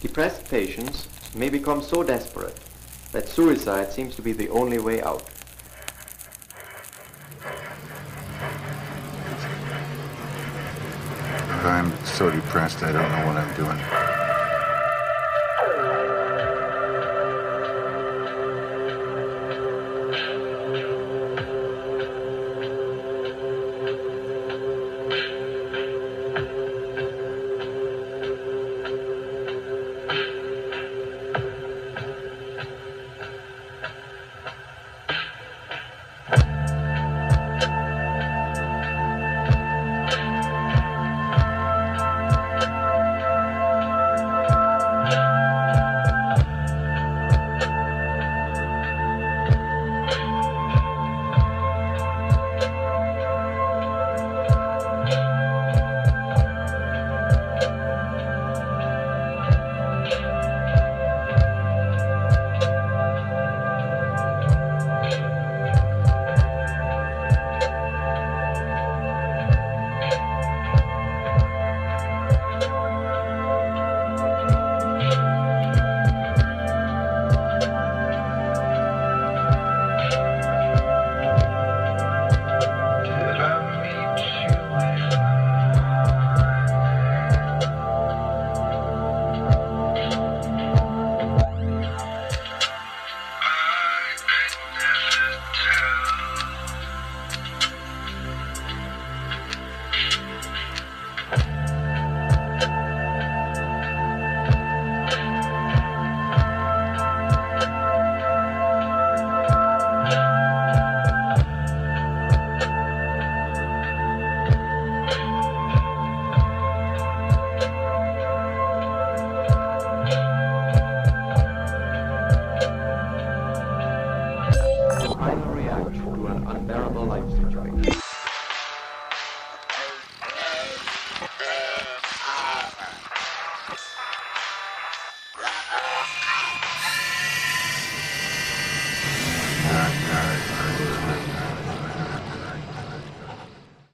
Depressed patients may become so desperate that suicide seems to be the only way out. I'm so depressed I don't know what I'm doing. Unbearable life situation.